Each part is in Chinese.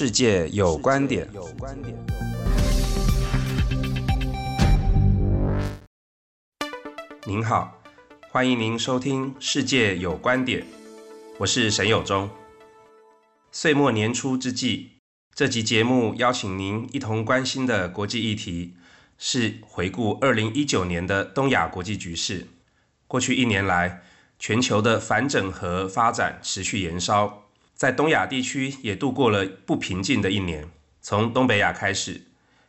世界有观点。您好，欢迎您收听《世界有观点》，我是沈友忠。岁末年初之际，这集节目邀请您一同关心的国际议题是回顾二零一九年的东亚国际局势。过去一年来，全球的反整合发展持续延烧。在东亚地区也度过了不平静的一年。从东北亚开始，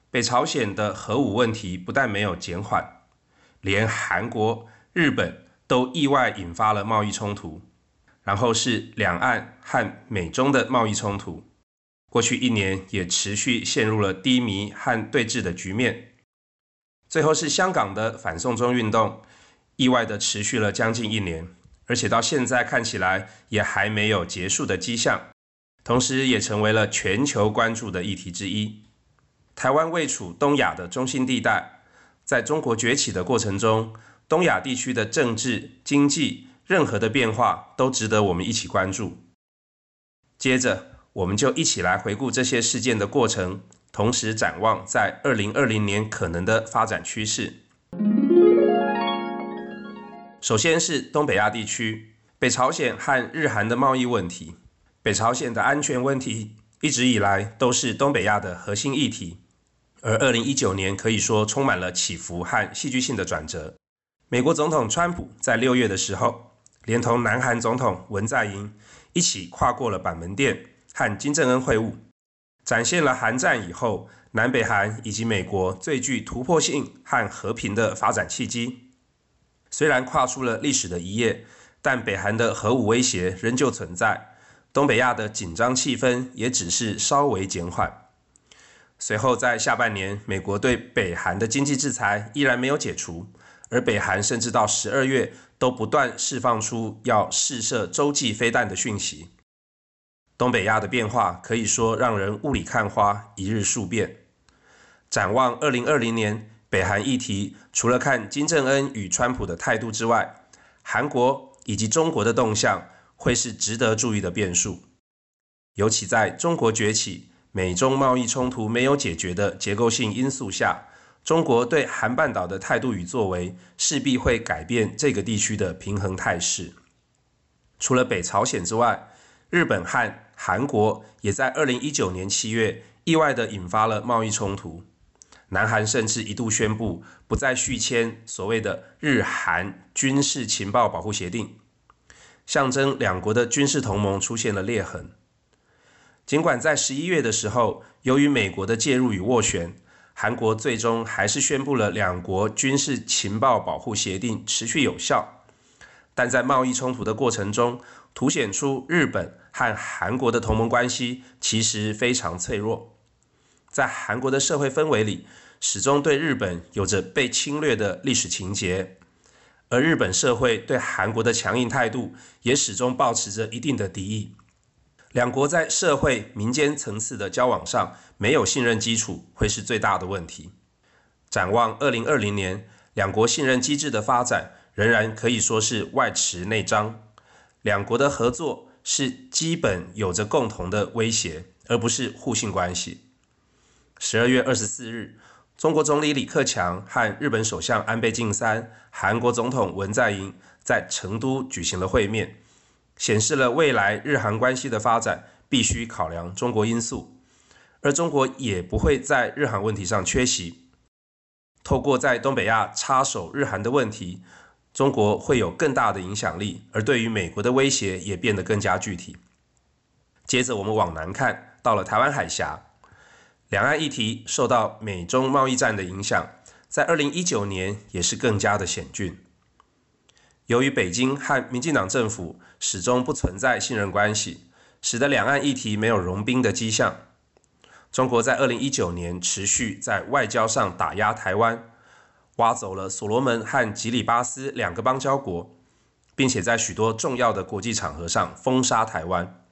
北朝鲜的核武问题不但没有减缓，连韩国、日本都意外引发了贸易冲突。然后是两岸和美中的贸易冲突，过去一年也持续陷入了低迷和对峙的局面。最后是香港的反送中运动，意外的持续了将近一年。而且到现在看起来也还没有结束的迹象，同时也成为了全球关注的议题之一。台湾位处东亚的中心地带，在中国崛起的过程中，东亚地区的政治、经济任何的变化都值得我们一起关注。接着，我们就一起来回顾这些事件的过程，同时展望在二零二零年可能的发展趋势。首先是东北亚地区，北朝鲜和日韩的贸易问题。北朝鲜的安全问题一直以来都是东北亚的核心议题，而二零一九年可以说充满了起伏和戏剧性的转折。美国总统川普在六月的时候，连同南韩总统文在寅一起跨过了板门店，和金正恩会晤，展现了韩战以后南北韩以及美国最具突破性和和平的发展契机。虽然跨出了历史的一页，但北韩的核武威胁仍旧存在，东北亚的紧张气氛也只是稍微减缓。随后在下半年，美国对北韩的经济制裁依然没有解除，而北韩甚至到十二月都不断释放出要试射洲际飞弹的讯息。东北亚的变化可以说让人雾里看花，一日数变。展望二零二零年。北韩议题除了看金正恩与川普的态度之外，韩国以及中国的动向会是值得注意的变数。尤其在中国崛起、美中贸易冲突没有解决的结构性因素下，中国对韩半岛的态度与作为势必会改变这个地区的平衡态势。除了北朝鲜之外，日本和韩国也在二零一九年七月意外地引发了贸易冲突。南韩甚至一度宣布不再续签所谓的日韩军事情报保护协定，象征两国的军事同盟出现了裂痕。尽管在十一月的时候，由于美国的介入与斡旋，韩国最终还是宣布了两国军事情报保护协定持续有效，但在贸易冲突的过程中，凸显出日本和韩国的同盟关系其实非常脆弱。在韩国的社会氛围里，始终对日本有着被侵略的历史情节，而日本社会对韩国的强硬态度也始终保持着一定的敌意。两国在社会民间层次的交往上没有信任基础，会是最大的问题。展望二零二零年，两国信任机制的发展仍然可以说是外弛内张。两国的合作是基本有着共同的威胁，而不是互信关系。十二月二十四日，中国总理李克强和日本首相安倍晋三、韩国总统文在寅在成都举行了会面，显示了未来日韩关系的发展必须考量中国因素，而中国也不会在日韩问题上缺席。透过在东北亚插手日韩的问题，中国会有更大的影响力，而对于美国的威胁也变得更加具体。接着我们往南看，到了台湾海峡。两岸议题受到美中贸易战的影响，在二零一九年也是更加的险峻。由于北京和民进党政府始终不存在信任关系，使得两岸议题没有融冰的迹象。中国在二零一九年持续在外交上打压台湾，挖走了所罗门和吉里巴斯两个邦交国，并且在许多重要的国际场合上封杀台湾。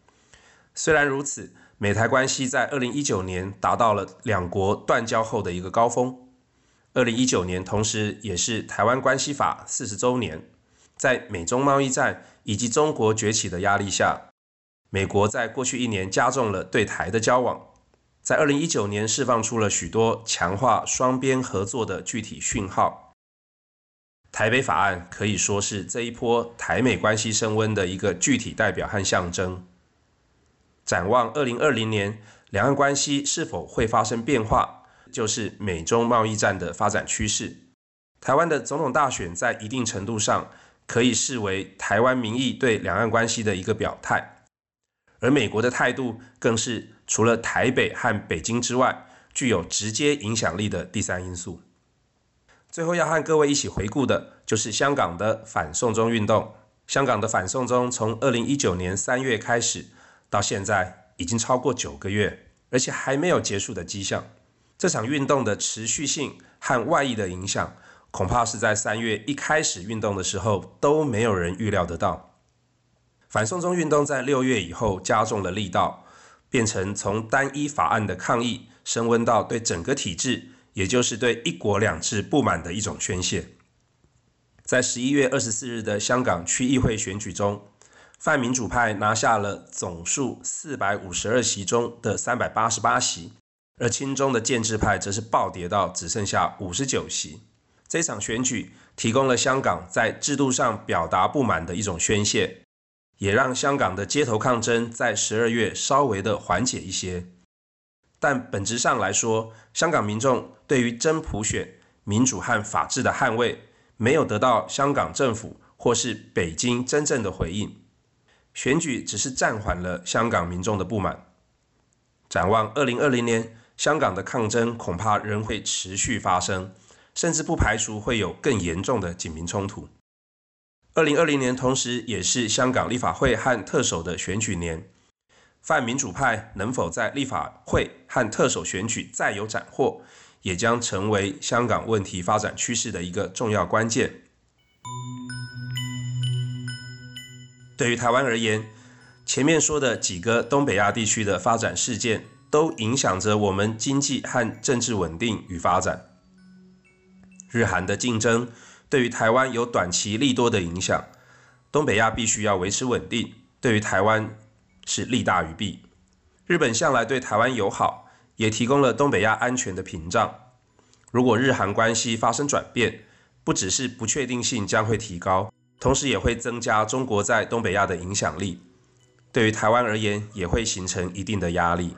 虽然如此，美台关系在二零一九年达到了两国断交后的一个高峰。二零一九年同时也是台湾关系法四十周年。在美中贸易战以及中国崛起的压力下，美国在过去一年加重了对台的交往，在二零一九年释放出了许多强化双边合作的具体讯号。台北法案可以说是这一波台美关系升温的一个具体代表和象征。展望二零二零年，两岸关系是否会发生变化，就是美中贸易战的发展趋势。台湾的总统大选在一定程度上可以视为台湾民意对两岸关系的一个表态，而美国的态度更是除了台北和北京之外，具有直接影响力的第三因素。最后要和各位一起回顾的，就是香港的反送中运动。香港的反送中从二零一九年三月开始，到现在已经超过九个月，而且还没有结束的迹象。这场运动的持续性和外溢的影响，恐怕是在三月一开始运动的时候都没有人预料得到。反送中运动在六月以后加重了力道，变成从单一法案的抗议升温到对整个体制。也就是对“一国两制”不满的一种宣泄。在十一月二十四日的香港区议会选举中，泛民主派拿下了总数四百五十二席中的三百八十八席，而亲中的建制派则是暴跌到只剩下五十九席。这场选举提供了香港在制度上表达不满的一种宣泄，也让香港的街头抗争在十二月稍微的缓解一些。但本质上来说，香港民众对于真普选、民主和法治的捍卫，没有得到香港政府或是北京真正的回应。选举只是暂缓了香港民众的不满。展望二零二零年，香港的抗争恐怕仍会持续发生，甚至不排除会有更严重的警民冲突。二零二零年同时也是香港立法会和特首的选举年。泛民主派能否在立法会和特首选举再有斩获，也将成为香港问题发展趋势的一个重要关键。对于台湾而言，前面说的几个东北亚地区的发展事件，都影响着我们经济和政治稳定与发展。日韩的竞争对于台湾有短期利多的影响，东北亚必须要维持稳定，对于台湾。是利大于弊。日本向来对台湾友好，也提供了东北亚安全的屏障。如果日韩关系发生转变，不只是不确定性将会提高，同时也会增加中国在东北亚的影响力。对于台湾而言，也会形成一定的压力。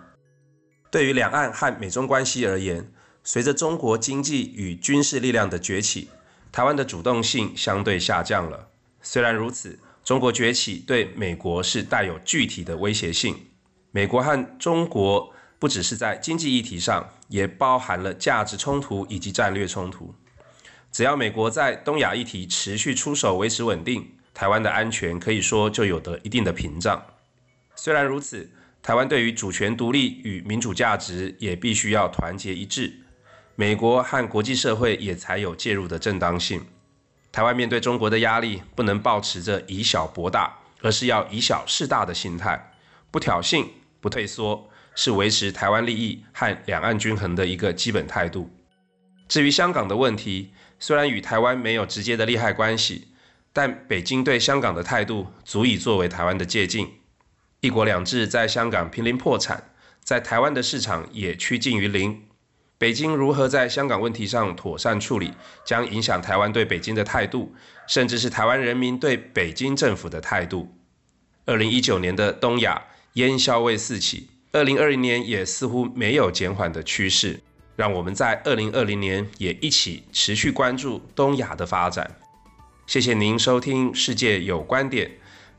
对于两岸和美中关系而言，随着中国经济与军事力量的崛起，台湾的主动性相对下降了。虽然如此，中国崛起对美国是带有具体的威胁性。美国和中国不只是在经济议题上，也包含了价值冲突以及战略冲突。只要美国在东亚议题持续出手维持稳定，台湾的安全可以说就有得一定的屏障。虽然如此，台湾对于主权独立与民主价值也必须要团结一致，美国和国际社会也才有介入的正当性。台湾面对中国的压力，不能保持着以小博大，而是要以小事大的心态，不挑衅、不退缩，是维持台湾利益和两岸均衡的一个基本态度。至于香港的问题，虽然与台湾没有直接的利害关系，但北京对香港的态度足以作为台湾的借鉴。一国两制在香港濒临破产，在台湾的市场也趋近于零。北京如何在香港问题上妥善处理，将影响台湾对北京的态度，甚至是台湾人民对北京政府的态度。二零一九年的东亚烟硝味四起，二零二零年也似乎没有减缓的趋势。让我们在二零二零年也一起持续关注东亚的发展。谢谢您收听《世界有观点》，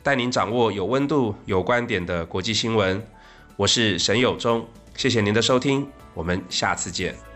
带您掌握有温度、有观点的国际新闻。我是沈友忠，谢谢您的收听。我们下次见。